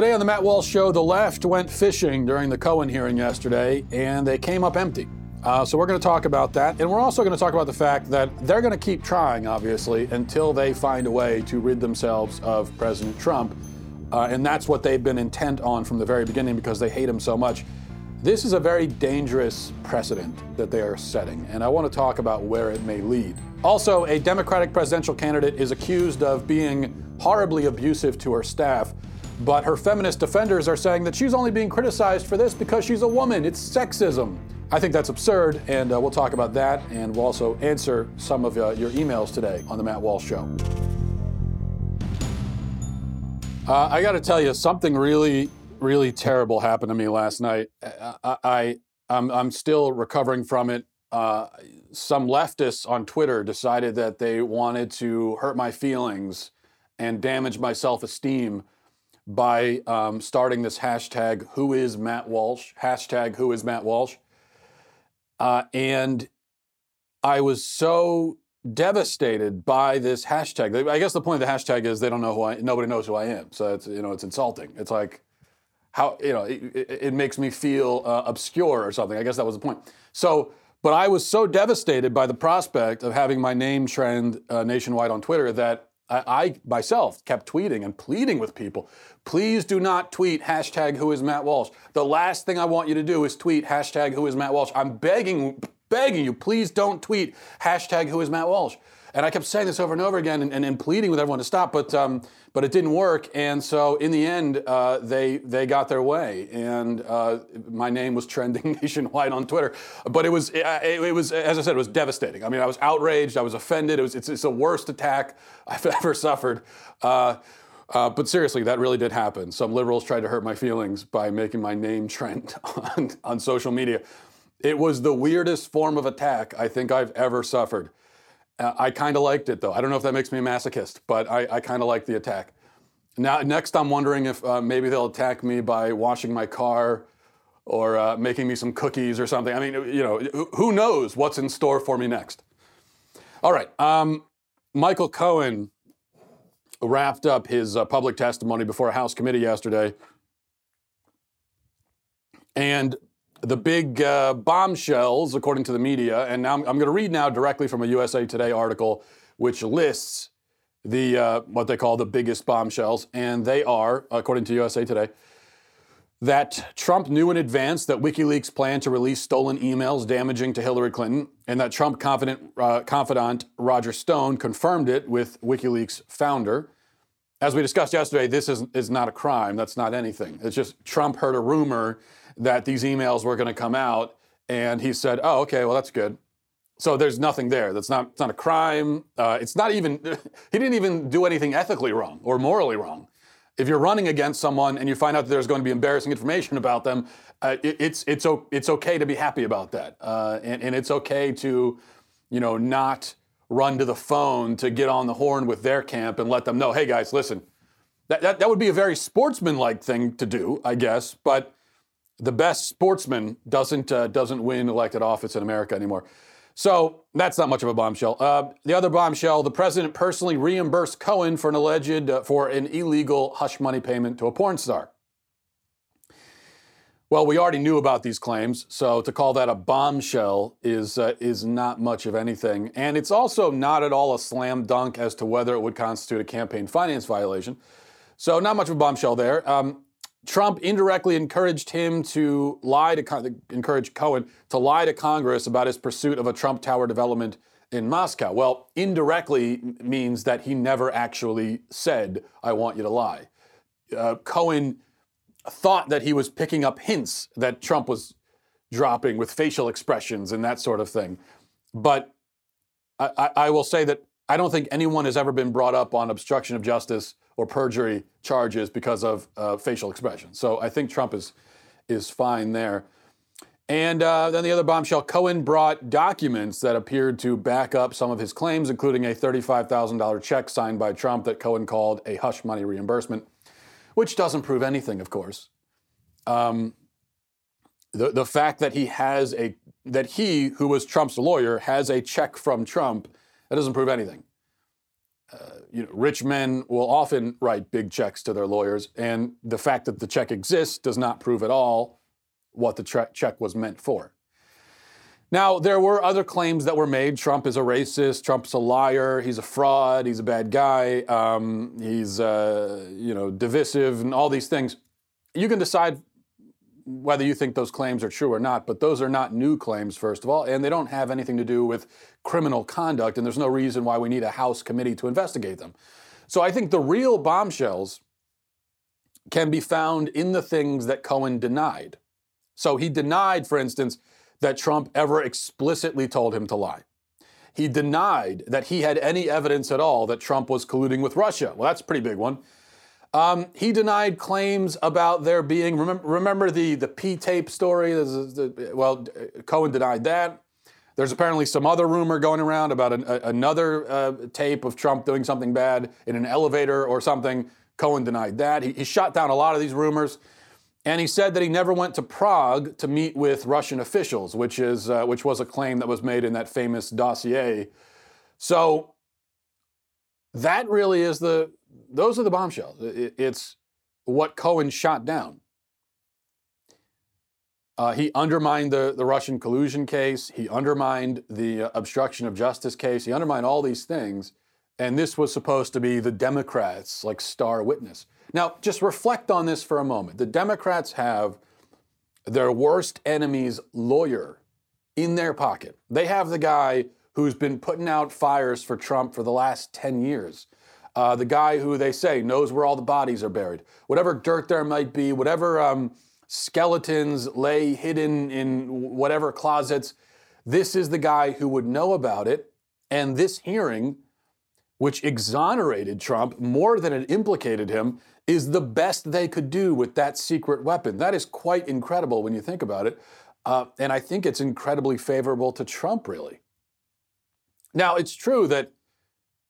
Today on the Matt Walsh Show, the left went fishing during the Cohen hearing yesterday, and they came up empty. Uh, so we're going to talk about that, and we're also going to talk about the fact that they're going to keep trying, obviously, until they find a way to rid themselves of President Trump, uh, and that's what they've been intent on from the very beginning because they hate him so much. This is a very dangerous precedent that they are setting, and I want to talk about where it may lead. Also, a Democratic presidential candidate is accused of being horribly abusive to her staff. But her feminist defenders are saying that she's only being criticized for this because she's a woman. It's sexism. I think that's absurd, and uh, we'll talk about that, and we'll also answer some of uh, your emails today on the Matt Walsh Show. Uh, I got to tell you, something really, really terrible happened to me last night. I, I I'm, I'm still recovering from it. Uh, some leftists on Twitter decided that they wanted to hurt my feelings and damage my self-esteem by um, starting this hashtag who is Matt Walsh, hashtag who is Matt Walsh. Uh, and I was so devastated by this hashtag. I guess the point of the hashtag is they don't know who I, nobody knows who I am. So it's, you know, it's insulting. It's like, how, you know, it, it makes me feel uh, obscure or something. I guess that was the point. So, but I was so devastated by the prospect of having my name trend uh, nationwide on Twitter that I, myself kept tweeting and pleading with people please do not tweet hashtag who is Matt Walsh. The last thing I want you to do is tweet hashtag who is Matt Walsh. I'm begging, begging you, please don't tweet hashtag who is Matt Walsh. And I kept saying this over and over again and, and, and pleading with everyone to stop, but um, but it didn't work. And so in the end, uh, they they got their way, and uh, my name was trending nationwide on Twitter. But it was it, it, was as I said, it was devastating. I mean, I was outraged, I was offended. It was it's, it's the worst attack I've ever suffered. Uh, uh, but seriously, that really did happen. Some liberals tried to hurt my feelings by making my name trend on, on social media. It was the weirdest form of attack I think I've ever suffered. Uh, I kind of liked it though. I don't know if that makes me a masochist, but I, I kind of like the attack. Now, next, I'm wondering if uh, maybe they'll attack me by washing my car or uh, making me some cookies or something. I mean, you know, who knows what's in store for me next? All right. Um, Michael Cohen wrapped up his uh, public testimony before a House committee yesterday. And the big uh, bombshells, according to the media, and now I'm, I'm going to read now directly from a USA Today article which lists the uh, what they call the biggest bombshells, and they are, according to USA Today, that Trump knew in advance that WikiLeaks planned to release stolen emails damaging to Hillary Clinton, and that Trump confident, uh, confidant Roger Stone confirmed it with WikiLeaks founder. As we discussed yesterday, this is, is not a crime. That's not anything. It's just Trump heard a rumor that these emails were going to come out, and he said, "Oh, okay, well that's good." So there's nothing there. That's not. It's not a crime. Uh, it's not even. He didn't even do anything ethically wrong or morally wrong. If you're running against someone and you find out that there's going to be embarrassing information about them, uh, it, it's it's it's okay to be happy about that, uh, and, and it's okay to, you know, not run to the phone to get on the horn with their camp and let them know, hey guys, listen, that, that, that would be a very sportsmanlike thing to do, I guess, but the best sportsman doesn't uh, doesn't win elected office in America anymore. So that's not much of a bombshell. Uh, the other bombshell: the president personally reimbursed Cohen for an alleged uh, for an illegal hush money payment to a porn star. Well, we already knew about these claims, so to call that a bombshell is uh, is not much of anything, and it's also not at all a slam dunk as to whether it would constitute a campaign finance violation. So, not much of a bombshell there. Um, Trump indirectly encouraged him to lie to encourage Cohen to lie to Congress about his pursuit of a Trump Tower development in Moscow. Well, indirectly means that he never actually said, "I want you to lie." Uh, Cohen thought that he was picking up hints that Trump was dropping with facial expressions and that sort of thing. But I, I, I will say that I don't think anyone has ever been brought up on obstruction of justice or perjury charges because of uh, facial expressions. So I think Trump is is fine there. And uh, then the other bombshell Cohen brought documents that appeared to back up some of his claims, including a $35,000 check signed by Trump that Cohen called a hush money reimbursement which doesn't prove anything, of course. Um, the, the fact that he has a that he who was Trump's lawyer has a check from Trump that doesn't prove anything. Uh, you know, rich men will often write big checks to their lawyers, and the fact that the check exists does not prove at all what the tre- check was meant for. Now, there were other claims that were made. Trump is a racist. Trump's a liar. He's a fraud. He's a bad guy. Um, he's, uh, you know, divisive and all these things. You can decide whether you think those claims are true or not, but those are not new claims, first of all, and they don't have anything to do with criminal conduct, and there's no reason why we need a House committee to investigate them. So I think the real bombshells can be found in the things that Cohen denied. So he denied, for instance, that Trump ever explicitly told him to lie. He denied that he had any evidence at all that Trump was colluding with Russia. Well, that's a pretty big one. Um, he denied claims about there being, remember, remember the, the P tape story? Well, Cohen denied that. There's apparently some other rumor going around about an, a, another uh, tape of Trump doing something bad in an elevator or something. Cohen denied that. He, he shot down a lot of these rumors. And he said that he never went to Prague to meet with Russian officials, which, is, uh, which was a claim that was made in that famous dossier. So that really is the, those are the bombshells. It's what Cohen shot down. Uh, he undermined the, the Russian collusion case. He undermined the uh, obstruction of justice case. He undermined all these things. And this was supposed to be the Democrats' like star witness. Now, just reflect on this for a moment. The Democrats have their worst enemy's lawyer in their pocket. They have the guy who's been putting out fires for Trump for the last 10 years. Uh, the guy who they say knows where all the bodies are buried. Whatever dirt there might be, whatever um, skeletons lay hidden in whatever closets, this is the guy who would know about it. And this hearing, which exonerated Trump more than it implicated him, is the best they could do with that secret weapon. That is quite incredible when you think about it. Uh, and I think it's incredibly favorable to Trump, really. Now, it's true that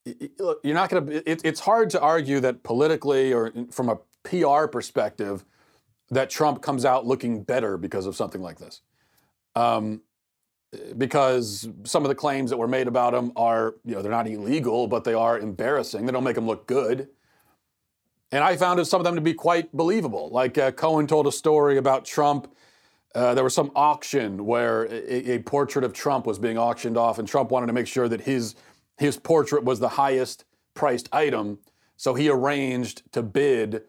you're not going to, it's hard to argue that politically or from a PR perspective, that Trump comes out looking better because of something like this. Um, because some of the claims that were made about him are, you know, they're not illegal, but they are embarrassing. They don't make him look good. And I found some of them to be quite believable. Like uh, Cohen told a story about Trump. Uh, there was some auction where a, a, portrait of Trump was being auctioned off, and Trump wanted to make sure that his his portrait was the highest priced item. So he arranged to bid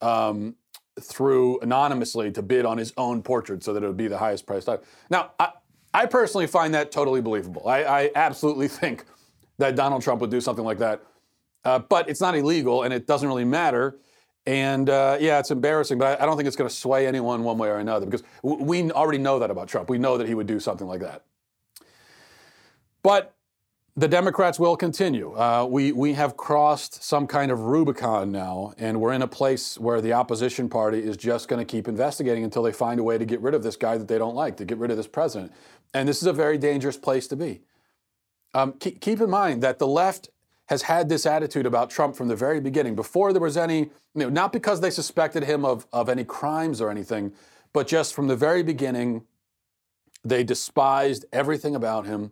um, through anonymously to bid on his own portrait so that it would be the highest priced item. Now, I, I personally find that totally believable. I, I absolutely think that Donald Trump would do something like that uh, but it's not illegal and it doesn't really matter. And uh, yeah, it's embarrassing, but I, I don't think it's going to sway anyone one way or another because w- we already know that about Trump. We know that he would do something like that. But the Democrats will continue. Uh, we, we have crossed some kind of Rubicon now, and we're in a place where the opposition party is just going to keep investigating until they find a way to get rid of this guy that they don't like, to get rid of this president. And this is a very dangerous place to be. Um, keep, keep in mind that the left has had this attitude about Trump from the very beginning, before there was any, you know, not because they suspected him of, of any crimes or anything, but just from the very beginning, they despised everything about him,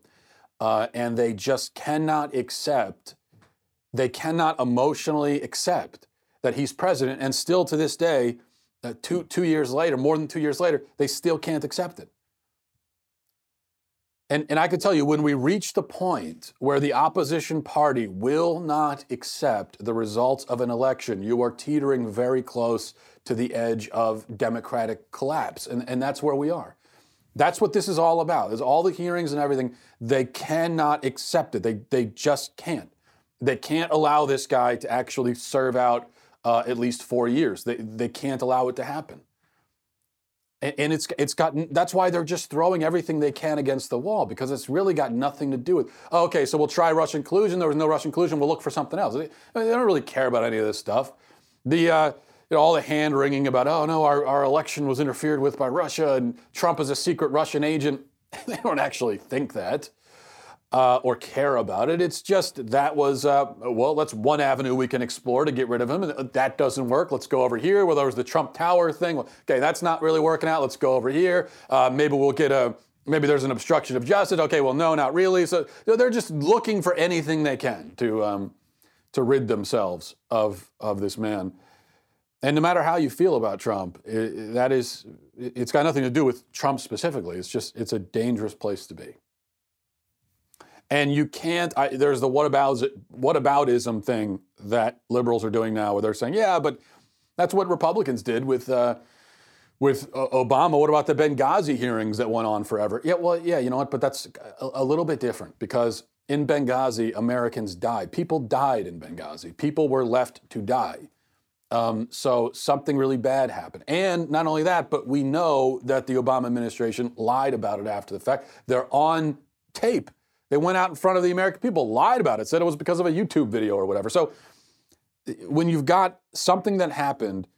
uh, and they just cannot accept, they cannot emotionally accept that he's president, and still to this day, uh, two, two years later, more than two years later, they still can't accept it. And, and I can tell you, when we reach the point where the opposition party will not accept the results of an election, you are teetering very close to the edge of democratic collapse. And, and that's where we are. That's what this is all about. Is all the hearings and everything. They cannot accept it. They, they just can't. They can't allow this guy to actually serve out uh, at least four years. They, they can't allow it to happen and it's it's got that's why they're just throwing everything they can against the wall because it's really got nothing to do with oh, okay so we'll try Russian collusion there was no Russian collusion we'll look for something else they, they don't really care about any of this stuff the uh, you know, all the hand wringing about oh no our, our election was interfered with by Russia and Trump is a secret Russian agent they don't actually think that uh, or care about it. It's just that was, uh, well, that's one avenue we can explore to get rid of him. That doesn't work. Let's go over here. Well, there was the Trump Tower thing. Okay, that's not really working out. Let's go over here. Uh, maybe we'll get a, maybe there's an obstruction of justice. Okay, well, no, not really. So they're just looking for anything they can to, um, to rid themselves of of this man. And no matter how you feel about Trump, it, that is, it's got nothing to do with Trump specifically. It's just, it's a dangerous place to be. And you can't, I, there's the what, about, what aboutism thing that liberals are doing now where they're saying, yeah, but that's what Republicans did with, uh, with uh, Obama. What about the Benghazi hearings that went on forever? Yeah, well, yeah, you know what? But that's a, a little bit different because in Benghazi, Americans died. People died in Benghazi. People were left to die. Um, so something really bad happened. And not only that, but we know that the Obama administration lied about it after the fact. They're on tape. They went out in front of the American people, lied about it, said it was because of a YouTube video or whatever. So when you've got something that happened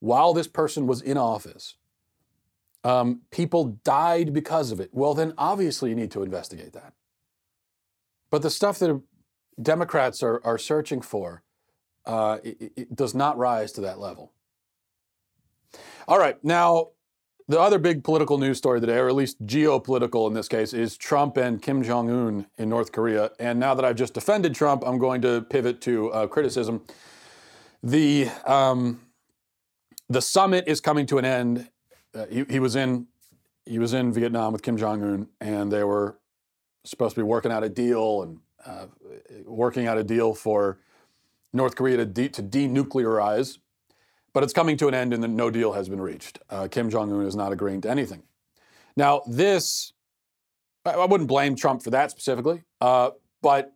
while this person was in office, um, people died because of it. Well, then obviously you need to investigate that. But the stuff that Democrats are, are searching for uh, it, it does not rise to that level. All right, now the other big political news story today, or at least geopolitical in this case, is Trump and Kim Jong Un in North Korea. And now that I've just defended Trump, I'm going to pivot to uh, criticism. The um, the summit is coming to an end. Uh, he, he, was in he was in Vietnam with Kim Jong Un, and they were supposed to be working out a deal and uh, working out a deal for North Korea to, de- to denuclearize, but it's coming to an end and the no deal has been reached. Uh, Kim Jong un is not agreeing to anything. Now, this, I wouldn't blame Trump for that specifically, uh, but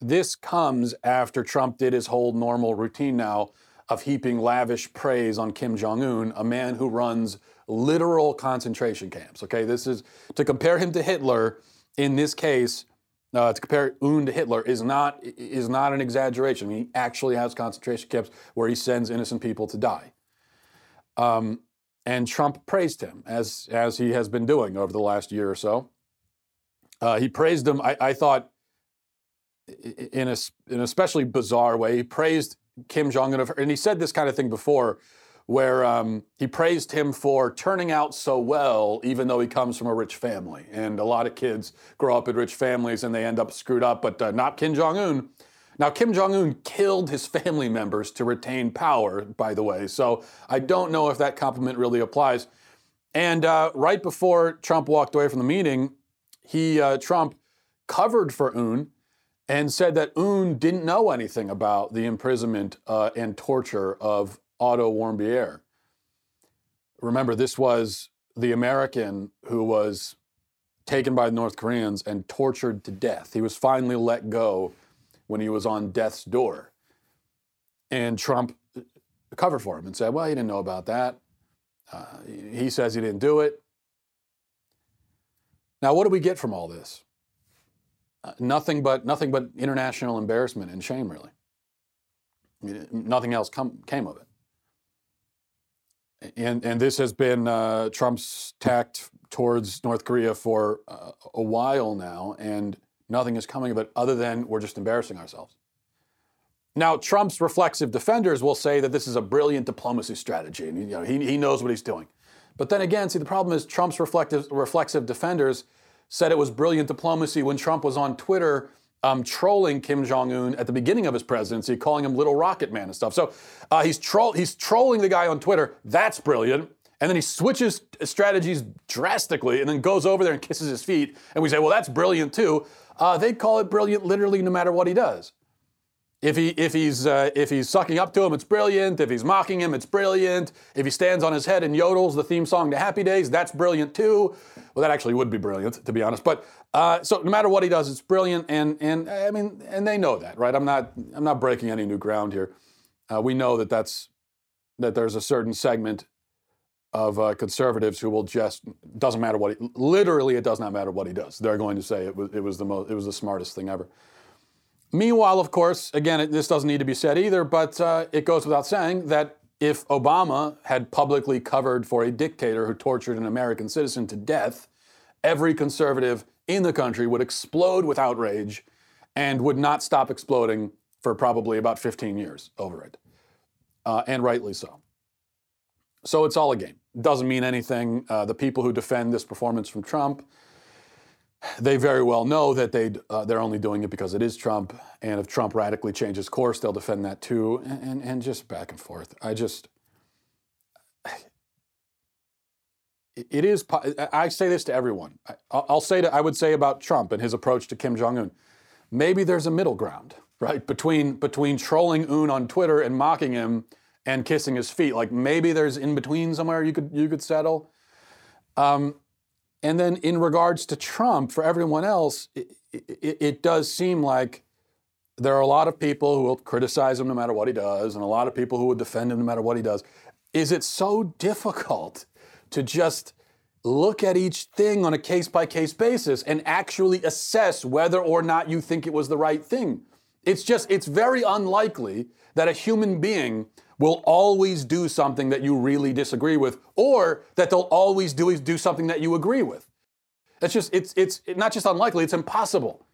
this comes after Trump did his whole normal routine now of heaping lavish praise on Kim Jong un, a man who runs literal concentration camps. Okay, this is to compare him to Hitler. In this case, uh, to compare Un to Hitler is not is not an exaggeration. he actually has concentration camps where he sends innocent people to die. Um, and Trump praised him as as he has been doing over the last year or so. Uh, he praised him. I, I thought in a in an especially bizarre way. He praised Kim Jong Un, and he said this kind of thing before where um, he praised him for turning out so well, even though he comes from a rich family. And a lot of kids grow up in rich families and they end up screwed up, but uh, not Kim Jong un. Now, Kim Jong un killed his family members to retain power, by the way. So I don't know if that compliment really applies. And uh, right before Trump walked away from the meeting, he uh, Trump covered for Un and said that Un didn't know anything about the imprisonment uh, and torture of Otto Warmbier. Remember, this was the American who was taken by the North Koreans and tortured to death. He was finally let go when he was on death's door. And Trump covered for him and said, well, he didn't know about that. Uh, he says he didn't do it. Now, what do we get from all this? Uh, nothing but nothing but international embarrassment and shame, really. I mean, nothing else come, came of it and and this has been uh, Trump's tact towards North Korea for uh, a while now, and nothing is coming of it other than we're just embarrassing ourselves. Now, Trump's reflexive defenders will say that this is a brilliant diplomacy strategy, and you know, he, he knows what he's doing. But then again, see, the problem is Trump's reflective, reflexive defenders said it was brilliant diplomacy when Trump was on Twitter um, trolling Kim Jong Un at the beginning of his presidency, calling him Little Rocket Man and stuff. So uh, he's troll he's trolling the guy on Twitter. That's brilliant. And then he switches strategies drastically, and then goes over there and kisses his feet. And we say, well, that's brilliant too. Uh, they'd call it brilliant literally no matter what he does. If, he, if, he's, uh, if he's sucking up to him, it's brilliant. If he's mocking him, it's brilliant. If he stands on his head and yodels the theme song to Happy Days, that's brilliant too. Well, that actually would be brilliant, to be honest. But uh, so no matter what he does, it's brilliant, and and I mean, and they know that, right? I'm not I'm not breaking any new ground here. Uh, we know that that's that there's a certain segment of uh, conservatives who will just doesn't matter what he literally it does not matter what he does. They're going to say it was it was the most it was the smartest thing ever. Meanwhile, of course, again, it, this doesn't need to be said either, but uh, it goes without saying that if Obama had publicly covered for a dictator who tortured an American citizen to death, every conservative in the country would explode with outrage and would not stop exploding for probably about 15 years over it. Uh, and rightly so. So it's all a game. Doesn't mean anything. Uh, the people who defend this performance from Trump they very well know that they uh, they're only doing it because it is Trump, and if Trump radically changes course, they'll defend that too, and, and, and just back and forth. I just it is. I say this to everyone. I'll say to I would say about Trump and his approach to Kim Jong Un. Maybe there's a middle ground, right, between between trolling Un on Twitter and mocking him and kissing his feet. Like maybe there's in between somewhere you could you could settle. Um, and then in regards to Trump, for everyone else, it, it, it, does seem like there are a lot of people who will criticize him no matter what he does, and a lot of people who would defend him no matter what he does. Is it so difficult to just look at each thing on a case by case basis and actually assess whether or not you think it was the right thing? It's just, it's very unlikely that a human being will always do something that you really disagree with, or that they'll always do, do something that you agree with. It's just, it's, it's not just unlikely, it's impossible.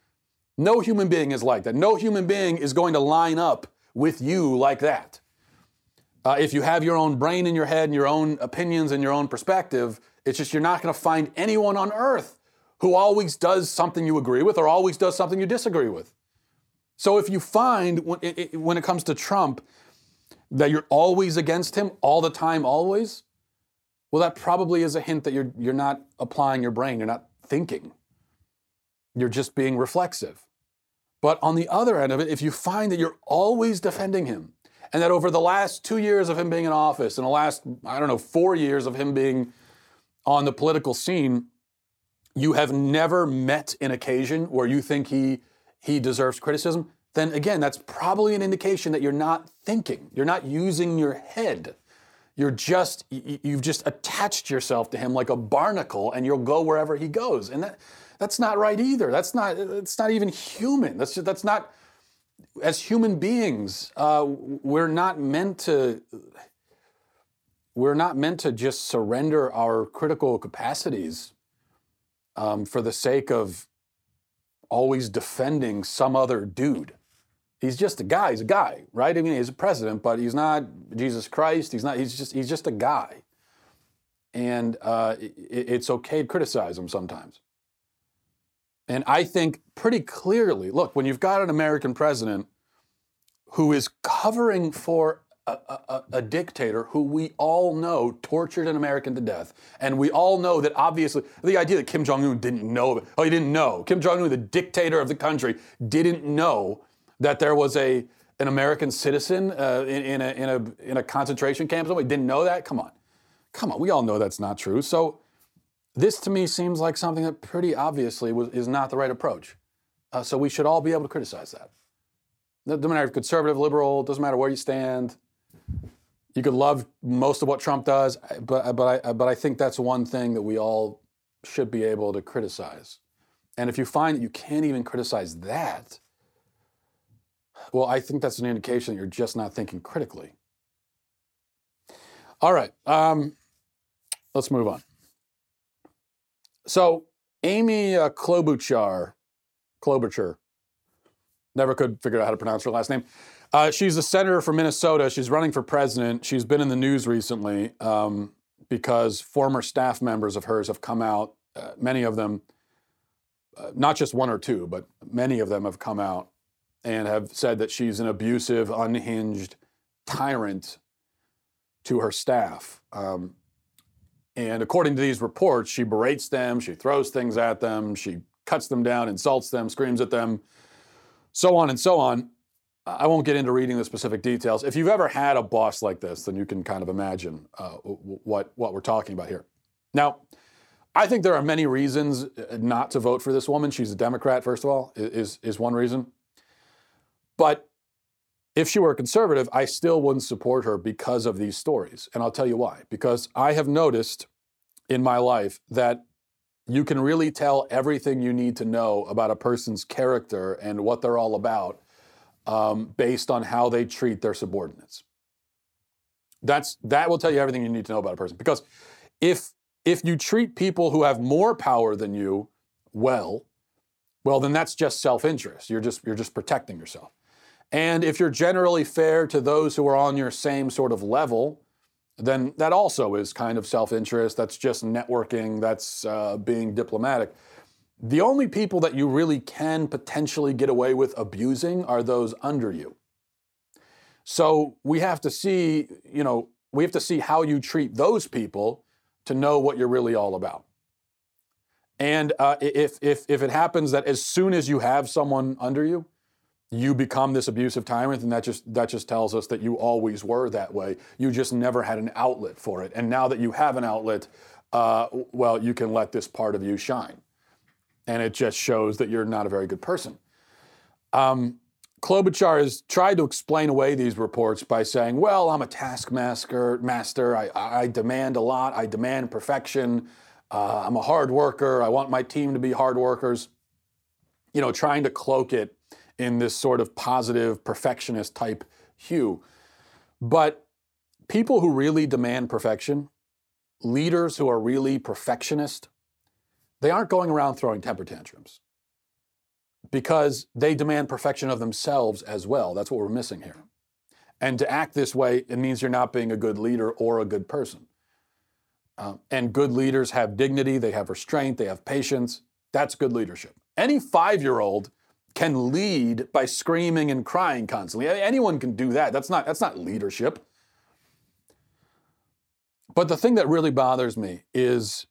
No human being is like that. No human being is going to line up with you like that. Uh, if you have your own brain in your head and your own opinions and your own perspective, it's just you're not going to find anyone on earth who always does something you agree with or always does something you disagree with. So if you find when it, when it comes to Trump that you're always against him all the time, always, well, that probably is a hint that you're, you're not applying your brain, you're not thinking. You're just being reflexive. But on the other end of it, if you find that you're always defending him, and that over the last two years of him being in office, and the last, I don't know, four years of him being on the political scene, you have never met an occasion where you think he he deserves criticism, then again, that's probably an indication that you're not thinking. You're not using your head. You're just, you've just attached yourself to him like a barnacle and you'll go wherever he goes. And that, that's not right either. That's not, it's not even human. That's, just, that's not, as human beings, uh, we're not meant to, we're not meant to just surrender our critical capacities um, for the sake of always defending some other dude he's just a guy. He's a guy, right? I mean, he's a president, but he's not Jesus Christ. He's not. He's just he's just a guy, and uh, it, it's okay to criticize him sometimes. And I think pretty clearly, look, when you've got an American president who is covering for a, a, a, dictator who we all know tortured an American to death. And we all know that obviously, the idea that Kim Jong un didn't know, oh, he didn't know. Kim Jong un, the dictator of the country, didn't know that there was a an American citizen uh, in, in, a, in, a, in a concentration camp. Somebody didn't know that? Come on. Come on. We all know that's not true. So this to me seems like something that pretty obviously was, is not the right approach. Uh, so we should all be able to criticize that. It doesn't matter if conservative, liberal, doesn't matter where you stand. You could love most of what Trump does, but, but, I, but I think that's one thing that we all should be able to criticize. And if you find that you can't even criticize that, well, I think that's an indication that you're just not thinking critically. All right, um, let's move on. So, Amy uh, Klobuchar, Klobuchar, never could figure out how to pronounce her last name. Uh, she's a senator from Minnesota. She's running for president. She's been in the news recently um, because former staff members of hers have come out. Uh, many of them, uh, not just one or two, but many of them have come out and have said that she's an abusive, unhinged tyrant to her staff. Um, and according to these reports, she berates them, she throws things at them, she cuts them down, insults them, screams at them, so on and so on. I won't get into reading the specific details. If you've ever had a boss like this, then you can kind of imagine uh, what, what we're talking about here. Now, I think there are many reasons uh, not to vote for this woman. She's a Democrat, first of all, is, is one reason. But if she were a conservative, I still wouldn't support her because of these stories. And I'll tell you why. Because I have noticed in my life that you can really tell everything you need to know about a person's character and what they're all about um, based on how they treat their subordinates. That's that will tell you everything you need to know about a person. Because if if you treat people who have more power than you well, well, then that's just self-interest. You're just you're just protecting yourself. And if you're generally fair to those who are on your same sort of level, then that also is kind of self interest. That's just networking. That's uh, being diplomatic. The only people that you really can potentially get away with abusing are those under you. So we have to see, you know, we have to see how you treat those people to know what you're really all about. And uh, if, if, if it happens that as soon as you have someone under you, you become this abusive tyrant, and that just that just tells us that you always were that way. You just never had an outlet for it, and now that you have an outlet, uh, well, you can let this part of you shine, and it just shows that you're not a very good person. Um, Klobuchar has tried to explain away these reports by saying, "Well, I'm a taskmaster. Master. I, I demand a lot. I demand perfection. Uh, I'm a hard worker. I want my team to be hard workers." You know, trying to cloak it in this sort of positive perfectionist type hue. But people who really demand perfection, leaders who are really perfectionist, they aren't going around throwing temper tantrums because they demand perfection of themselves as well. That's what we're missing here. And to act this way, it means you're not being a good leader or a good person. Uh, and good leaders have dignity, they have restraint, they have patience. That's good leadership. Any five year old can lead by screaming and crying constantly. Anyone can do that. That's not, that's not leadership. But the thing that really bothers me is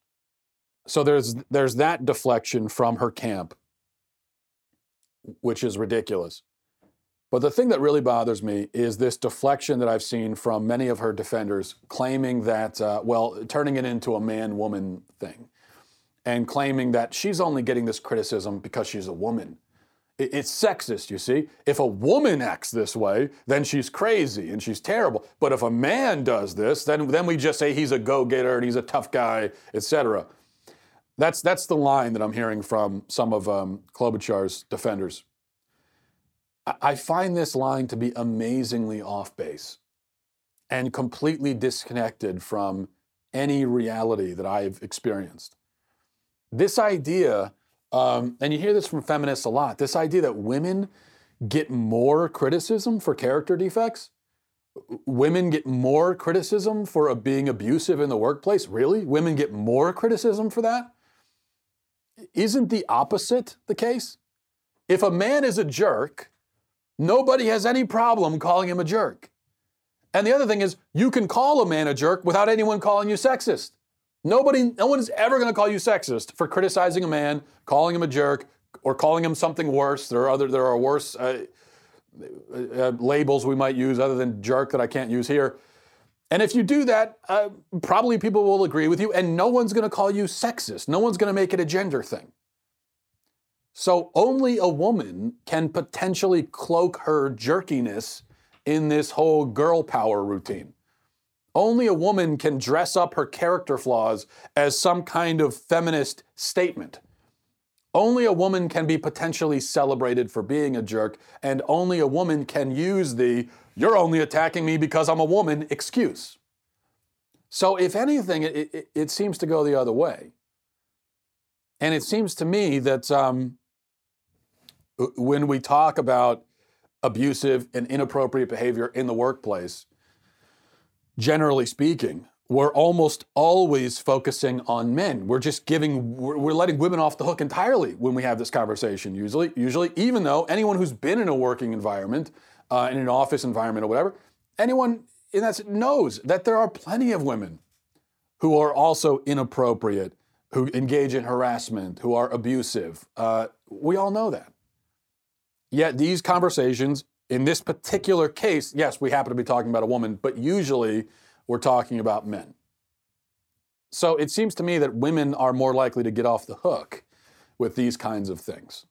so there's there's that deflection from her camp, which is ridiculous. But the thing that really bothers me is this deflection that I've seen from many of her defenders claiming that, uh, well, turning it into a man woman thing and claiming that she's only getting this criticism because she's a woman. It's sexist, you see. If a woman acts this way, then she's crazy and she's terrible. But if a man does this, then, then we just say he's a go-getter and he's a tough guy, etc. That's, that's the line that I'm hearing from some of um, Klobuchar's defenders. I, I find this line to be amazingly off base and completely disconnected from any reality that I've experienced. This idea um, and you hear this from feminists a lot this idea that women get more criticism for character defects. Women get more criticism for being abusive in the workplace. Really? Women get more criticism for that? Isn't the opposite the case? If a man is a jerk, nobody has any problem calling him a jerk. And the other thing is, you can call a man a jerk without anyone calling you sexist. Nobody, no one is ever going to call you sexist for criticizing a man, calling him a jerk, or calling him something worse. There are other, there are worse uh, uh, labels we might use other than jerk that I can't use here. And if you do that, uh, probably people will agree with you, and no one's going to call you sexist. No one's going to make it a gender thing. So only a woman can potentially cloak her jerkiness in this whole girl power routine. Only a woman can dress up her character flaws as some kind of feminist statement. Only a woman can be potentially celebrated for being a jerk, and only a woman can use the you're only attacking me because I'm a woman excuse. So, if anything, it, it, it seems to go the other way. And it seems to me that um, when we talk about abusive and inappropriate behavior in the workplace, generally speaking, we're almost always focusing on men. We're just giving, we're, we're, letting women off the hook entirely when we have this conversation. Usually, usually, even though anyone who's been in a working environment, uh, in an office environment or whatever, anyone in that knows that there are plenty of women who are also inappropriate, who engage in harassment, who are abusive. Uh, we all know that. Yet these conversations in this particular case, yes, we happen to be talking about a woman, but usually we're talking about men. So it seems to me that women are more likely to get off the hook with these kinds of things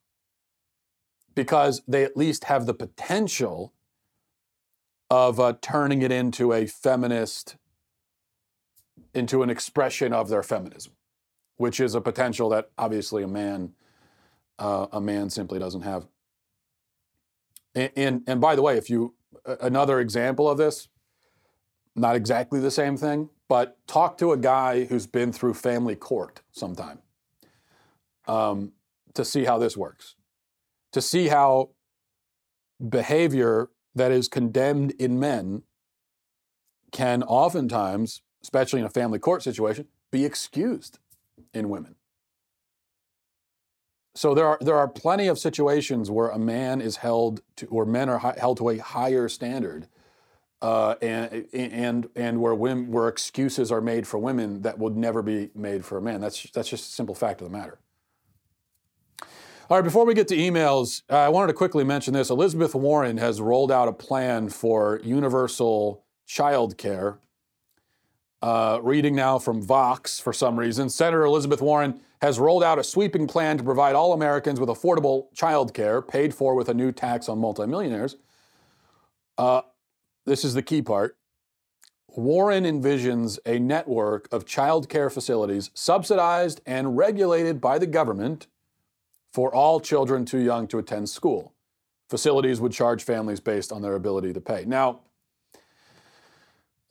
because they at least have the potential of uh, turning it into a feminist, into an expression of their feminism, which is a potential that obviously a man, uh, a man simply doesn't have. And, and, and by the way, if you another example of this, not exactly the same thing, but talk to a guy who's been through family court sometime um, to see how this works, to see how behavior that is condemned in men can oftentimes, especially in a family court situation, be excused in women. So there are there are plenty of situations where a man is held to, or men are hi- held to a higher standard, uh, and and and where women, where excuses are made for women that would never be made for a man. That's that's just a simple fact of the matter. All right, before we get to emails, I wanted to quickly mention this. Elizabeth Warren has rolled out a plan for universal child care. Uh, reading now from Vox for some reason, Senator Elizabeth Warren has rolled out a sweeping plan to provide all Americans with affordable child care paid for with a new tax on multimillionaires. Uh, this is the key part. Warren envisions a network of child care facilities subsidized and regulated by the government for all children too young to attend school. Facilities would charge families based on their ability to pay. Now,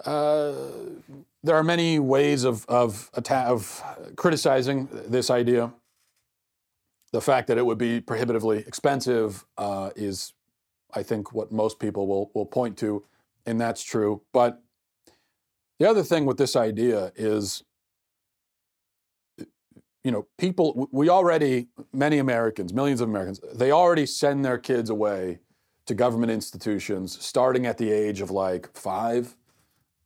uh, there are many ways of, of, of criticizing this idea. The fact that it would be prohibitively expensive uh, is, I think, what most people will, will point to, and that's true. But the other thing with this idea is you know, people, we already, many Americans, millions of Americans, they already send their kids away to government institutions starting at the age of like five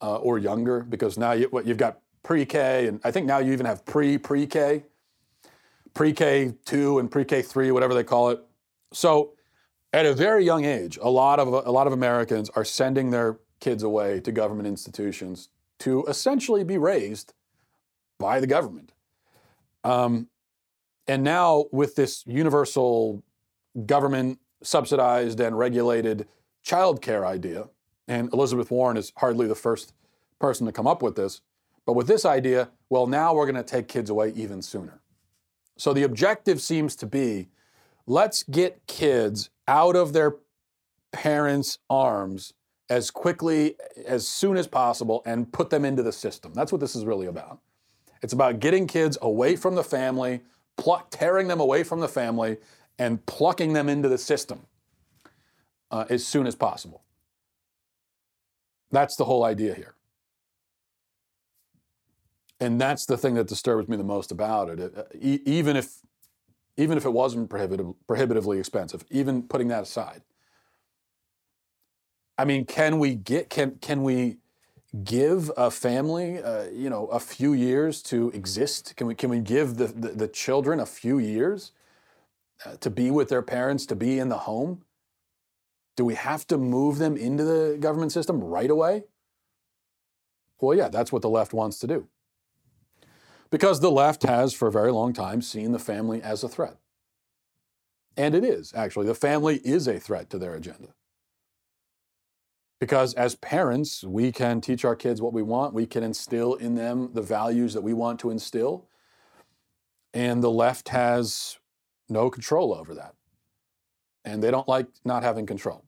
uh, or younger, because now you, what, you've got pre K, and I think now you even have pre pre K, pre K 2 and pre K 3, whatever they call it. So at a very young age, a lot of, a lot of Americans are sending their kids away to government institutions to essentially be raised by the government. Um, and now, with this universal government subsidized and regulated child care idea, and Elizabeth Warren is hardly the first person to come up with this, but with this idea, well, now we're going to take kids away even sooner. So the objective seems to be let's get kids out of their parents' arms as quickly, as soon as possible, and put them into the system. That's what this is really about. It's about getting kids away from the family, pluck, tearing them away from the family, and plucking them into the system uh, as soon as possible. That's the whole idea here. And that's the thing that disturbs me the most about it. it uh, even if, even if it wasn't prohibitive, prohibitively expensive, even putting that aside. I mean, can we get can can we give a family, uh, you know, a few years to exist? Can we can we give the the, the children a few years uh, to be with their parents, to be in the home? Do we have to move them into the government system right away? Well, yeah, that's what the left wants to do. Because the left has, for a very long time, seen the family as a threat. And it is, actually. The family is a threat to their agenda. Because as parents, we can teach our kids what we want, we can instill in them the values that we want to instill. And the left has no control over that. And they don't like not having control.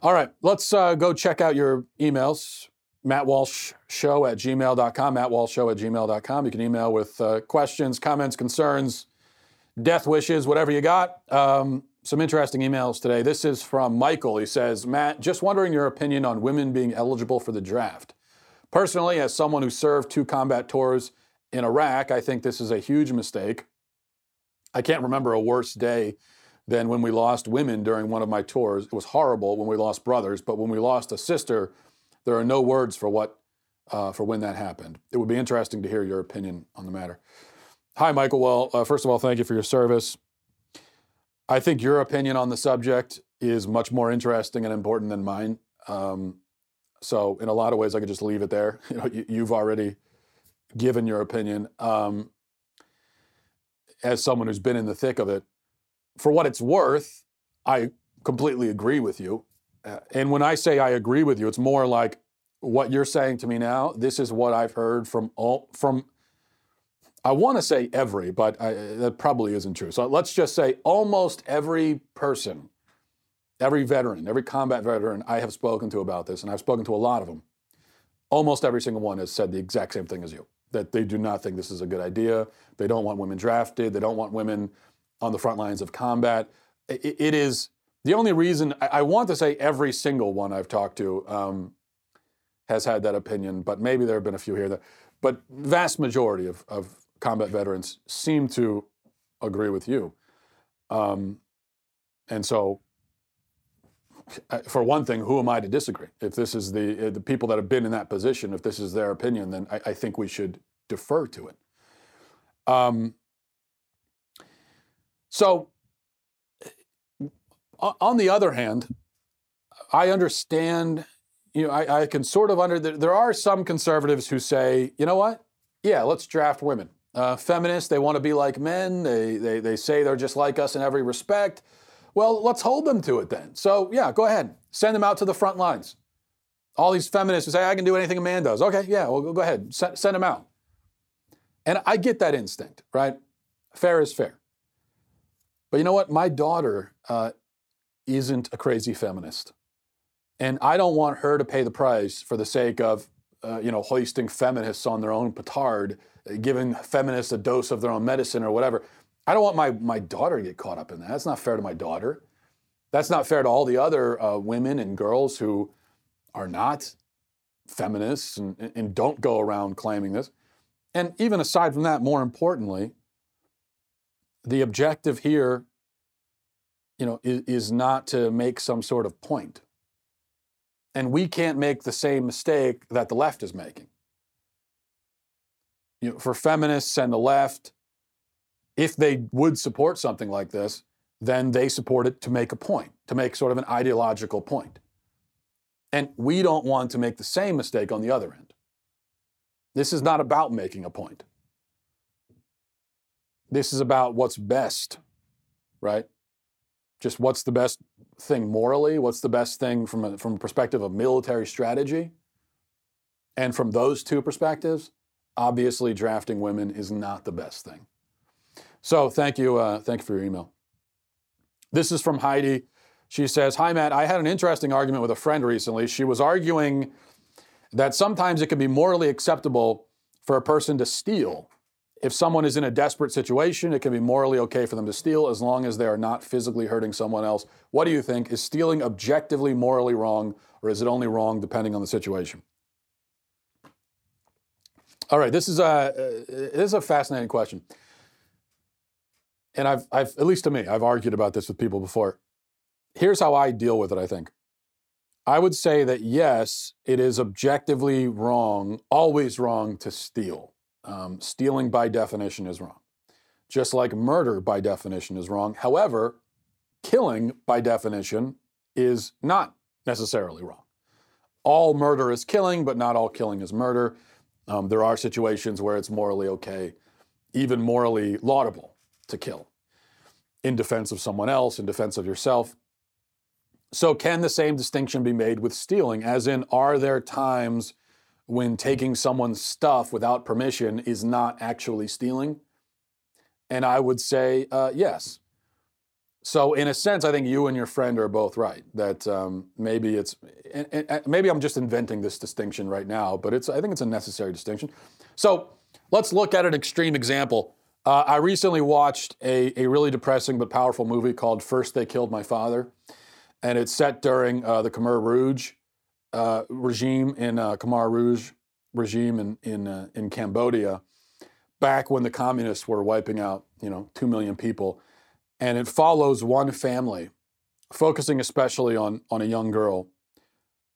All right, let's uh, go check out your emails. Matt Walsh Show at gmail.com, Matt Walsh Show at gmail.com. You can email with uh, questions, comments, concerns, death wishes, whatever you got. Um, some interesting emails today. This is from Michael. He says, Matt, just wondering your opinion on women being eligible for the draft. Personally, as someone who served two combat tours in Iraq, I think this is a huge mistake. I can't remember a worse day than when we lost women during one of my tours. It was horrible when we lost brothers, but when we lost a sister, there are no words for what uh, for when that happened. It would be interesting to hear your opinion on the matter. Hi, Michael. Well, uh, first of all, thank you for your service. I think your opinion on the subject is much more interesting and important than mine. Um, so, in a lot of ways, I could just leave it there. You know, you, have already given your opinion. Um, as someone who's been in the thick of it, for what it's worth, I completely agree with you. Uh, and when I say I agree with you, it's more like what you're saying to me now. This is what I've heard from all from I want to say every, but I, that probably isn't true. So let's just say almost every person, every veteran, every combat veteran I have spoken to about this, and I've spoken to a lot of them, almost every single one has said the exact same thing as you that they do not think this is a good idea. They don't want women drafted. They don't want women on the front lines of combat. it, it is the only reason I, I, want to say every single one I've talked to um, has had that opinion, but maybe there have been a few here that, but vast majority of, of combat veterans seem to agree with you. Um, and so, for one thing, who am I to disagree? If this is the the people that have been in that position, if this is their opinion, then I, I think we should defer to it. Um, so, on the other hand, I understand. You know, I, I can sort of under. There are some conservatives who say, you know what? Yeah, let's draft women. Uh, feminists, they want to be like men. They, they, they say they're just like us in every respect. Well, let's hold them to it then. So, yeah, go ahead. Send them out to the front lines. All these feminists who say, I can do anything a man does. Okay, yeah, well, go ahead. S- send them out. And I get that instinct, right? Fair is fair. But you know what? My daughter uh, isn't a crazy feminist. And I don't want her to pay the price for the sake of, uh, you know, hoisting feminists on their own petard, uh, giving feminists a dose of their own medicine or whatever. I don't want my, my daughter to get caught up in that. That's not fair to my daughter. That's not fair to all the other uh, women and girls who are not feminists and, and don't go around claiming this. And even aside from that, more importantly, the objective here, you know, is, is not to make some sort of point. And we can't make the same mistake that the left is making. You know, for feminists and the left, if they would support something like this, then they support it to make a point, to make sort of an ideological point. And we don't want to make the same mistake on the other end. This is not about making a point. This is about what's best, right? Just what's the best thing morally? What's the best thing from a, from a perspective of military strategy? And from those two perspectives, obviously drafting women is not the best thing. So thank you, uh, thank you for your email. This is from Heidi. She says, "Hi Matt, I had an interesting argument with a friend recently. She was arguing that sometimes it can be morally acceptable for a person to steal if someone is in a desperate situation, it can be morally okay for them to steal as long as they are not physically hurting someone else. What do you think? Is stealing objectively morally wrong, or is it only wrong depending on the situation? All right, this is a uh, this is a fascinating question, and I've I've at least to me I've argued about this with people before. Here's how I deal with it. I think I would say that yes, it is objectively wrong, always wrong to steal. Um, stealing by definition is wrong. Just like murder by definition is wrong. However, killing by definition is not necessarily wrong. All murder is killing, but not all killing is murder. Um, there are situations where it's morally okay, even morally laudable to kill in defense of someone else, in defense of yourself. So, can the same distinction be made with stealing? As in, are there times when taking someone's stuff without permission is not actually stealing? And I would say uh, yes. So in a sense, I think you and your friend are both right that um, maybe it's and, and maybe I'm just inventing this distinction right now, but it's I think it's a necessary distinction. So let's look at an extreme example. Uh, I recently watched a, a really depressing but powerful movie called First They Killed My Father, and it's set during uh, the Khmer Rouge uh, regime in uh, Khmer Rouge regime in in uh, in Cambodia, back when the communists were wiping out you know two million people, and it follows one family, focusing especially on on a young girl.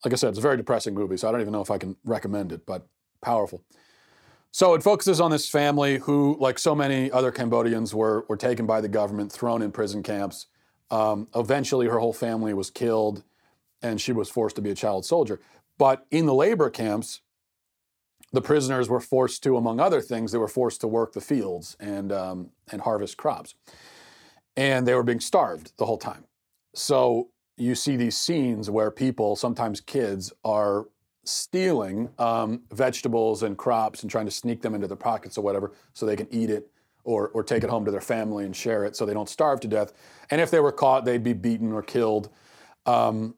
Like I said, it's a very depressing movie, so I don't even know if I can recommend it, but powerful. So it focuses on this family who, like so many other Cambodians, were were taken by the government, thrown in prison camps. Um, eventually, her whole family was killed and she was forced to be a child soldier. But in the labor camps, the prisoners were forced to, among other things, they were forced to work the fields and um, and harvest crops, and they were being starved the whole time. So you see these scenes where people, sometimes kids, are stealing um, vegetables and crops and trying to sneak them into their pockets or whatever, so they can eat it or or take it home to their family and share it, so they don't starve to death. And if they were caught, they'd be beaten or killed. Um,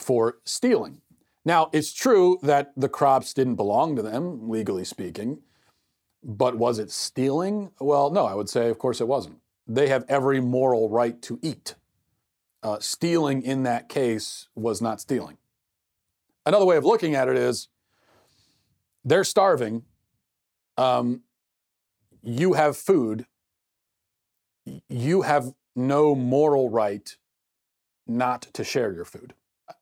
for stealing. Now, it's true that the crops didn't belong to them, legally speaking, but was it stealing? Well, no, I would say, of course, it wasn't. They have every moral right to eat. Uh, stealing in that case was not stealing. Another way of looking at it is they're starving. Um, you have food, you have no moral right not to share your food,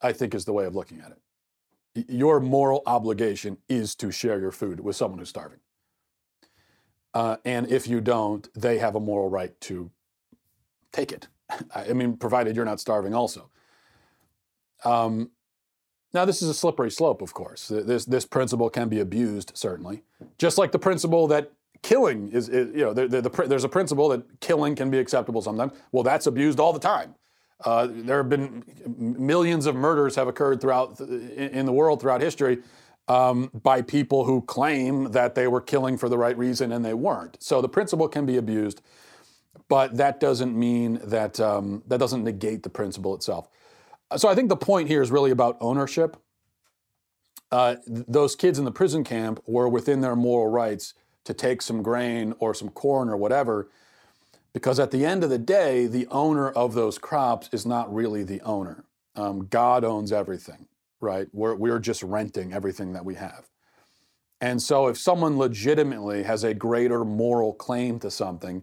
I think is the way of looking at it. Your moral obligation is to share your food with someone who's starving. Uh, and if you don't, they have a moral right to take it. I mean, provided you're not starving also. Um, now, this is a slippery slope, of course. This, this principle can be abused, certainly. Just like the principle that killing is, is you know, the, the, the, there's a principle that killing can be acceptable sometimes. Well, that's abused all the time. Uh, there have been millions of murders have occurred throughout in the world throughout history um, by people who claim that they were killing for the right reason and they weren't. So the principle can be abused, but that doesn't mean that um, that doesn't negate the principle itself. So I think the point here is really about ownership. Uh, those kids in the prison camp were within their moral rights to take some grain or some corn or whatever, because at the end of the day, the owner of those crops is not really the owner. Um, God owns everything, right? We're, we're just renting everything that we have. And so if someone legitimately has a greater moral claim to something,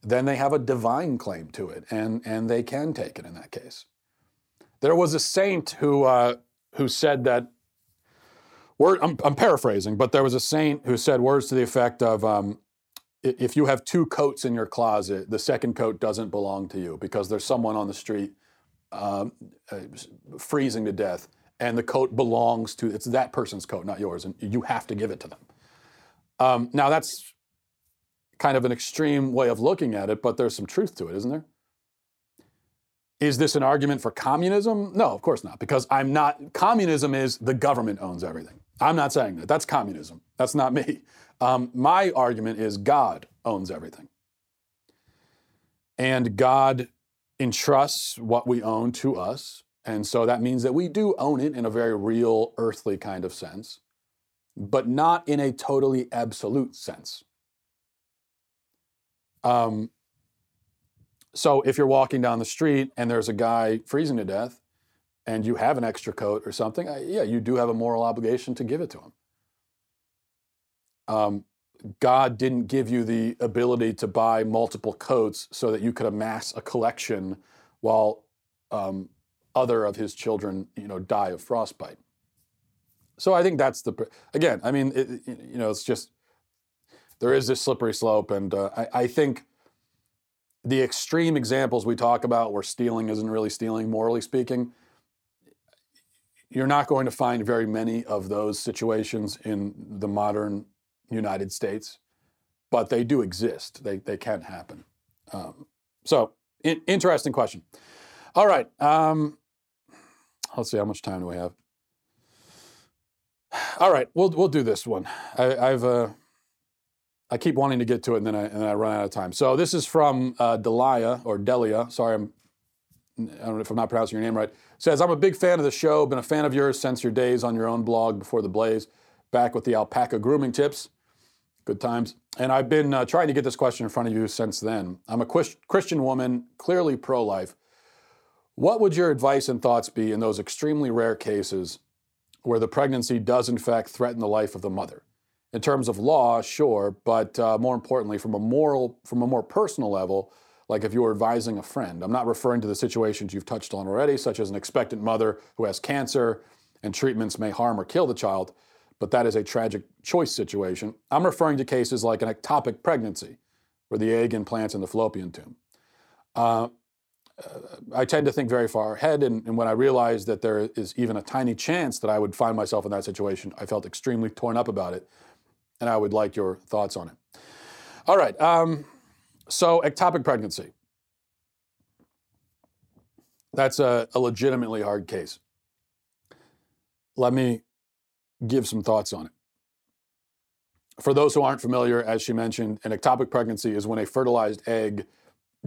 then they have a divine claim to it, and, and they can take it in that case. There was a saint who uh, who said that. I'm, I'm, paraphrasing, but there was a saint who said words to the effect of, um, "If you have two coats in your closet, the second coat doesn't belong to you because there's someone on the street um, uh, freezing to death, and the coat belongs to it's that person's coat, not yours, and you have to give it to them." Um, now that's kind of an extreme way of looking at it, but there's some truth to it, isn't there? Is this an argument for communism? No, of course not, because I'm not. Communism is the government owns everything. I'm not saying that. That's communism. That's not me. Um, my argument is God owns everything. And God entrusts what we own to us. And so that means that we do own it in a very real, earthly kind of sense, but not in a totally absolute sense. Um, so if you're walking down the street and there's a guy freezing to death and you have an extra coat or something, yeah, you do have a moral obligation to give it to him. Um, God didn't give you the ability to buy multiple coats so that you could amass a collection while um, other of his children, you know, die of frostbite. So I think that's the again. I mean, it, you know, it's just there is this slippery slope, and uh, I, I think the extreme examples we talk about where stealing isn't really stealing, morally speaking, you're not going to find very many of those situations in the modern United States, but they do exist. They, they can happen. Um, so, in, interesting question. All right. Um, let's see, how much time do we have? All right, we'll, we'll do this one. I, have uh, I keep wanting to get to it and then I, and then I run out of time. So this is from uh, Delia or Delia. Sorry, I'm, I don't know if I'm not pronouncing your name right. says, I'm a big fan of the show, been a fan of yours since your days on your own blog before the Blaze, back with the alpaca grooming tips. Good times. And I've been uh, trying to get this question in front of you since then. I'm a Christian woman, clearly pro life. What would your advice and thoughts be in those extremely rare cases where the pregnancy does, in fact, threaten the life of the mother? in terms of law, sure, but uh, more importantly, from a moral, from a more personal level, like if you were advising a friend. I'm not referring to the situations you've touched on already, such as an expectant mother who has cancer and treatments may harm or kill the child, but that is a tragic choice situation. I'm referring to cases like an ectopic pregnancy, where the egg implants in the fallopian tube. Uh, I tend to think very far ahead, and, and, when I realized that there is even a tiny chance that I would find myself in that situation, I felt extremely torn up about it and I would like your thoughts on it. All right, um, so ectopic pregnancy. That's a, a legitimately hard case. Let me give some thoughts on it. For those who aren't familiar, as she mentioned, an ectopic pregnancy is when a fertilized egg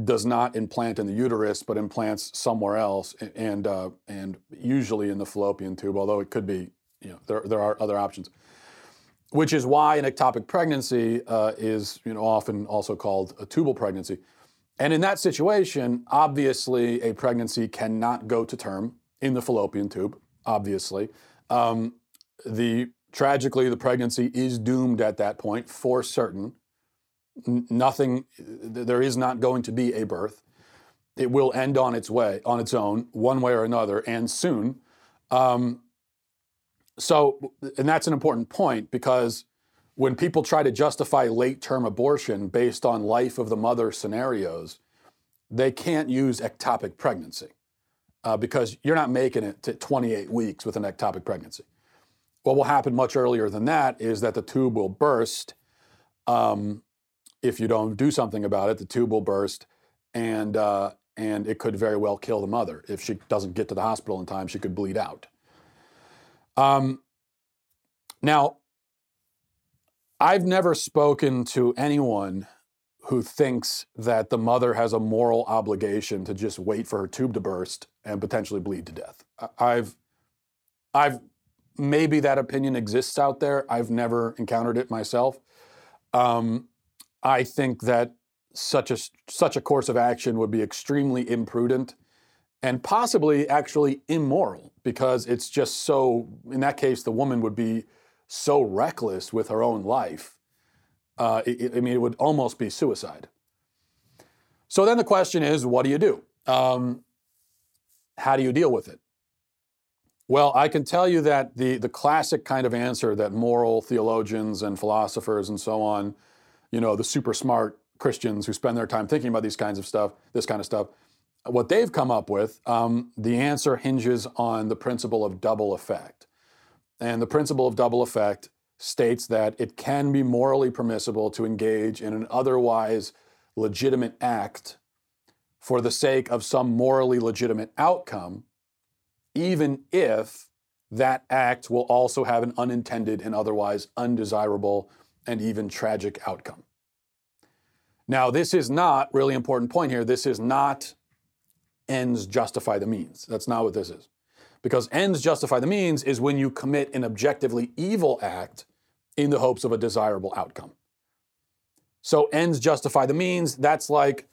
does not implant in the uterus, but implants somewhere else, and uh, and usually in the fallopian tube. Although it could be, you know, there there are other options which is why an ectopic pregnancy uh, is you know, often also called a tubal pregnancy. And in that situation, obviously, a pregnancy cannot go to term in the fallopian tube, obviously. Um, the, tragically, the pregnancy is doomed at that point for certain. N- nothing, there is not going to be a birth. It will end on its way, on its own, one way or another, and soon. Um, so, and that's an important point because when people try to justify late term abortion based on life of the mother scenarios, they can't use ectopic pregnancy uh, because you're not making it to 28 weeks with an ectopic pregnancy. What will happen much earlier than that is that the tube will burst. Um, if you don't do something about it, the tube will burst, and uh, and it could very well kill the mother if she doesn't get to the hospital in time. She could bleed out. Um, now, I've never spoken to anyone who thinks that the mother has a moral obligation to just wait for her tube to burst and potentially bleed to death. I've, I've, maybe that opinion exists out there. I've never encountered it myself. Um, I think that such a such a course of action would be extremely imprudent and possibly actually immoral because it's just so. In that case, the woman would be so reckless with her own life. Uh, it, I mean, it would almost be suicide. So then the question is, what do you do? Um, how do you deal with it? Well, I can tell you that the, the classic kind of answer that moral theologians and philosophers and so on, you know, the super smart Christians who spend their time thinking about these kinds of stuff, this kind of stuff, what they've come up with, um, the answer hinges on the principle of double effect. And the principle of double effect states that it can be morally permissible to engage in an otherwise legitimate act for the sake of some morally legitimate outcome, even if that act will also have an unintended and otherwise undesirable and even tragic outcome. Now, this is not really important point here. This is not ends justify the means. That's not what this is. Because ends justify the means is when you commit an objectively evil act in the hopes of a desirable outcome. So ends justify the means. That's like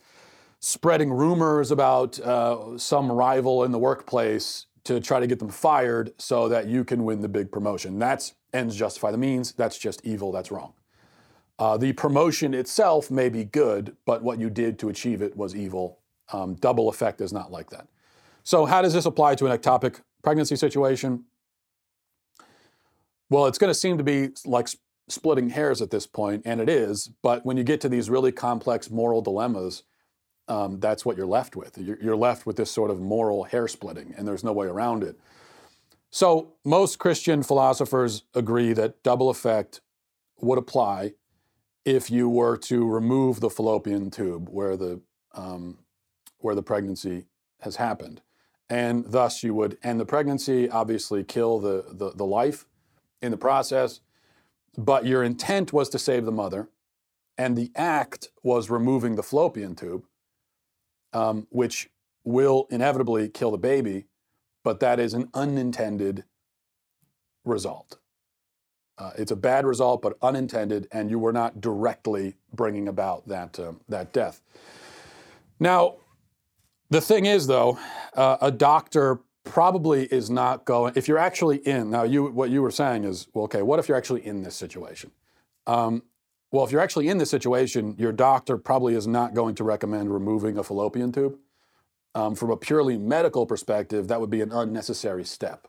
spreading rumors about uh, some rival in the workplace to try to get them fired so that you can win the big promotion. That's ends justify the means. That's just evil. That's wrong. Uh, the promotion itself may be good, but what you did to achieve it was evil. Um, double effect is not like that. So, how does this apply to an ectopic pregnancy situation? Well, it's going to seem to be like splitting hairs at this point, and it is. But when you get to these really complex moral dilemmas, um, that's what you're left with. You're, you're left with this sort of moral hair splitting, and there's no way around it. So, most Christian philosophers agree that double effect would apply if you were to remove the fallopian tube where the um, where the pregnancy has happened and thus you would end the pregnancy, obviously kill the, the, the, life in the process. But your intent was to save the mother, and the act was removing the fallopian tube, um, which will inevitably kill the baby, but that is an unintended result. Uh, it's a bad result, but unintended, and you were not directly bringing about that, uh, that death. Now, the thing is, though, uh, a doctor probably is not going. If you're actually in now, you what you were saying is, well, okay, what if you're actually in this situation? Um, well, if you're actually in this situation, your doctor probably is not going to recommend removing a fallopian tube. Um, from a purely medical perspective, that would be an unnecessary step.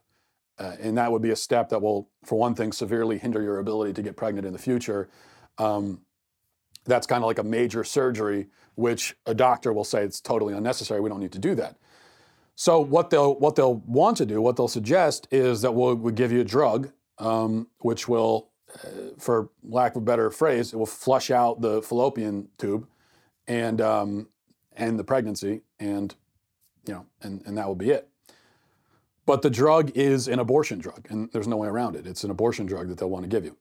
Uh, and that would be a step that will, for one thing, severely hinder your ability to get pregnant in the future. Um, that's kind of like a major surgery, which a doctor will say it's totally unnecessary. We don't need to do that. So what they'll what they'll want to do, what they'll suggest is that we'll, we'll give you a drug, um, which will, uh, for lack of a better phrase, it will flush out the fallopian tube, and um, and the pregnancy, and you know, and and that will be it. But the drug is an abortion drug, and there's no way around it. It's an abortion drug that they'll want to give you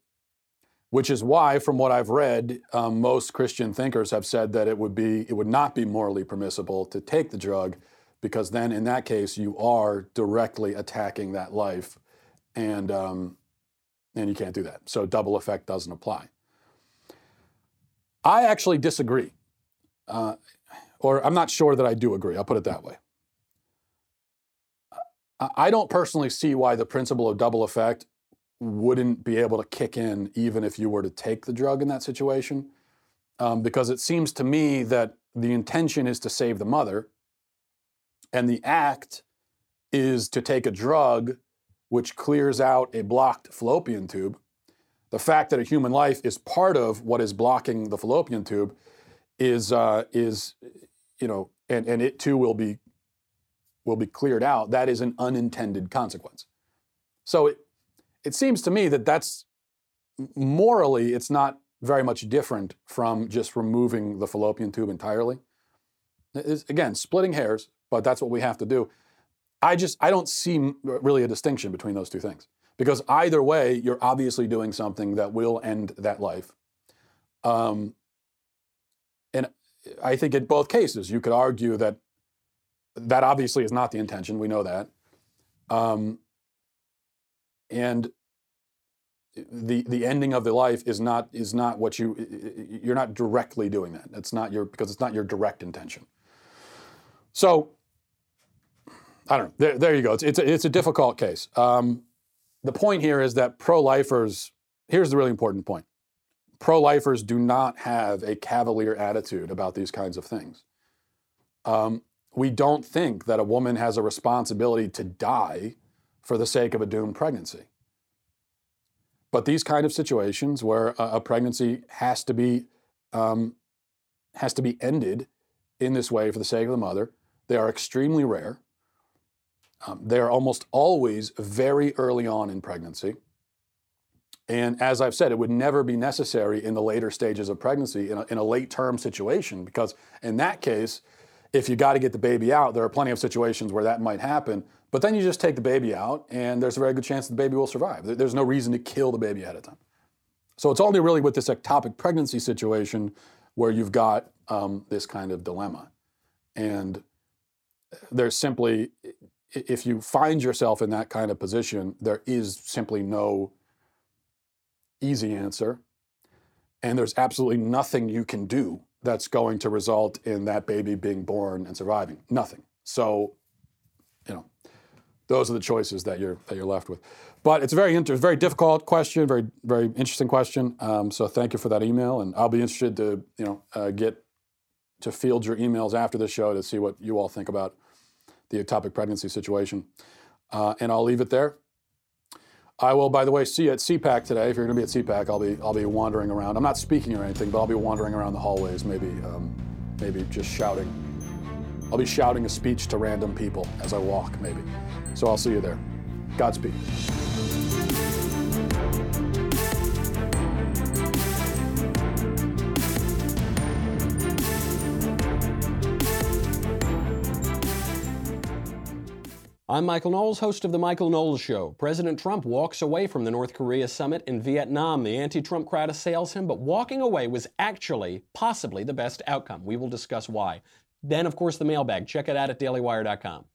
which is why, from what I've read, um, most Christian thinkers have said that it would be it would not be morally permissible to take the drug, because then in that case you are directly attacking that life, and um, and you can't do that. So double effect doesn't apply. I actually disagree, uh, or I'm not sure that I do agree. I'll put it that way. I don't personally see why the principle of double effect wouldn't be able to kick in even if you were to take the drug in that situation. um, because it seems to me that the intention is to save the mother, and the act is to take a drug which clears out a blocked fallopian tube. The fact that a human life is part of what is blocking the fallopian tube is uh, is you know, and, and it too will be will be cleared out. That is an unintended consequence. So it it seems to me that that's morally it's not very much different from just removing the fallopian tube entirely. It's, again, splitting hairs, but that's what we have to do. I just I don't see really a distinction between those two things because either way, you're obviously doing something that will end that life. Um, and I think in both cases, you could argue that that obviously is not the intention. We know that. Um, and the the ending of the life is not is not what you you're not directly doing that. It's not your because it's not your direct intention. So I don't know. There, there you go. It's, it's, a, it's a difficult case. Um, the point here is that pro lifers, here's the really important point pro lifers do not have a cavalier attitude about these kinds of things. Um, we don't think that a woman has a responsibility to die for the sake of a doomed pregnancy. But these kind of situations where a, a pregnancy has to be um, has to be ended in this way for the sake of the mother, they are extremely rare. Um, they are almost always very early on in pregnancy. And as I've said, it would never be necessary in the later stages of pregnancy in a, in a late term situation, because in that case, if you got to get the baby out, there are plenty of situations where that might happen. But then you just take the baby out, and there's a very good chance the baby will survive. There's no reason to kill the baby ahead of time. So it's only really with this ectopic pregnancy situation where you've got um, this kind of dilemma. And there's simply, if you find yourself in that kind of position, there is simply no easy answer. And there's absolutely nothing you can do that's going to result in that baby being born and surviving. Nothing. So, you know, those are the choices that you're that you're left with. But it's a very inter- very difficult question, very very interesting question. Um, so thank you for that email, and I'll be interested to you know uh, get to field your emails after the show to see what you all think about the ectopic pregnancy situation. Uh, and I'll leave it there. I will, by the way, see you at CPAC today. If you're going to be at CPAC, I'll be I'll be wandering around. I'm not speaking or anything, but I'll be wandering around the hallways, maybe um, maybe just shouting. I'll be shouting a speech to random people as I walk, maybe. So I'll see you there. Godspeed. I'm Michael Knowles, host of The Michael Knowles Show. President Trump walks away from the North Korea summit in Vietnam. The anti Trump crowd assails him, but walking away was actually possibly the best outcome. We will discuss why. Then, of course, the mailbag. Check it out at dailywire.com.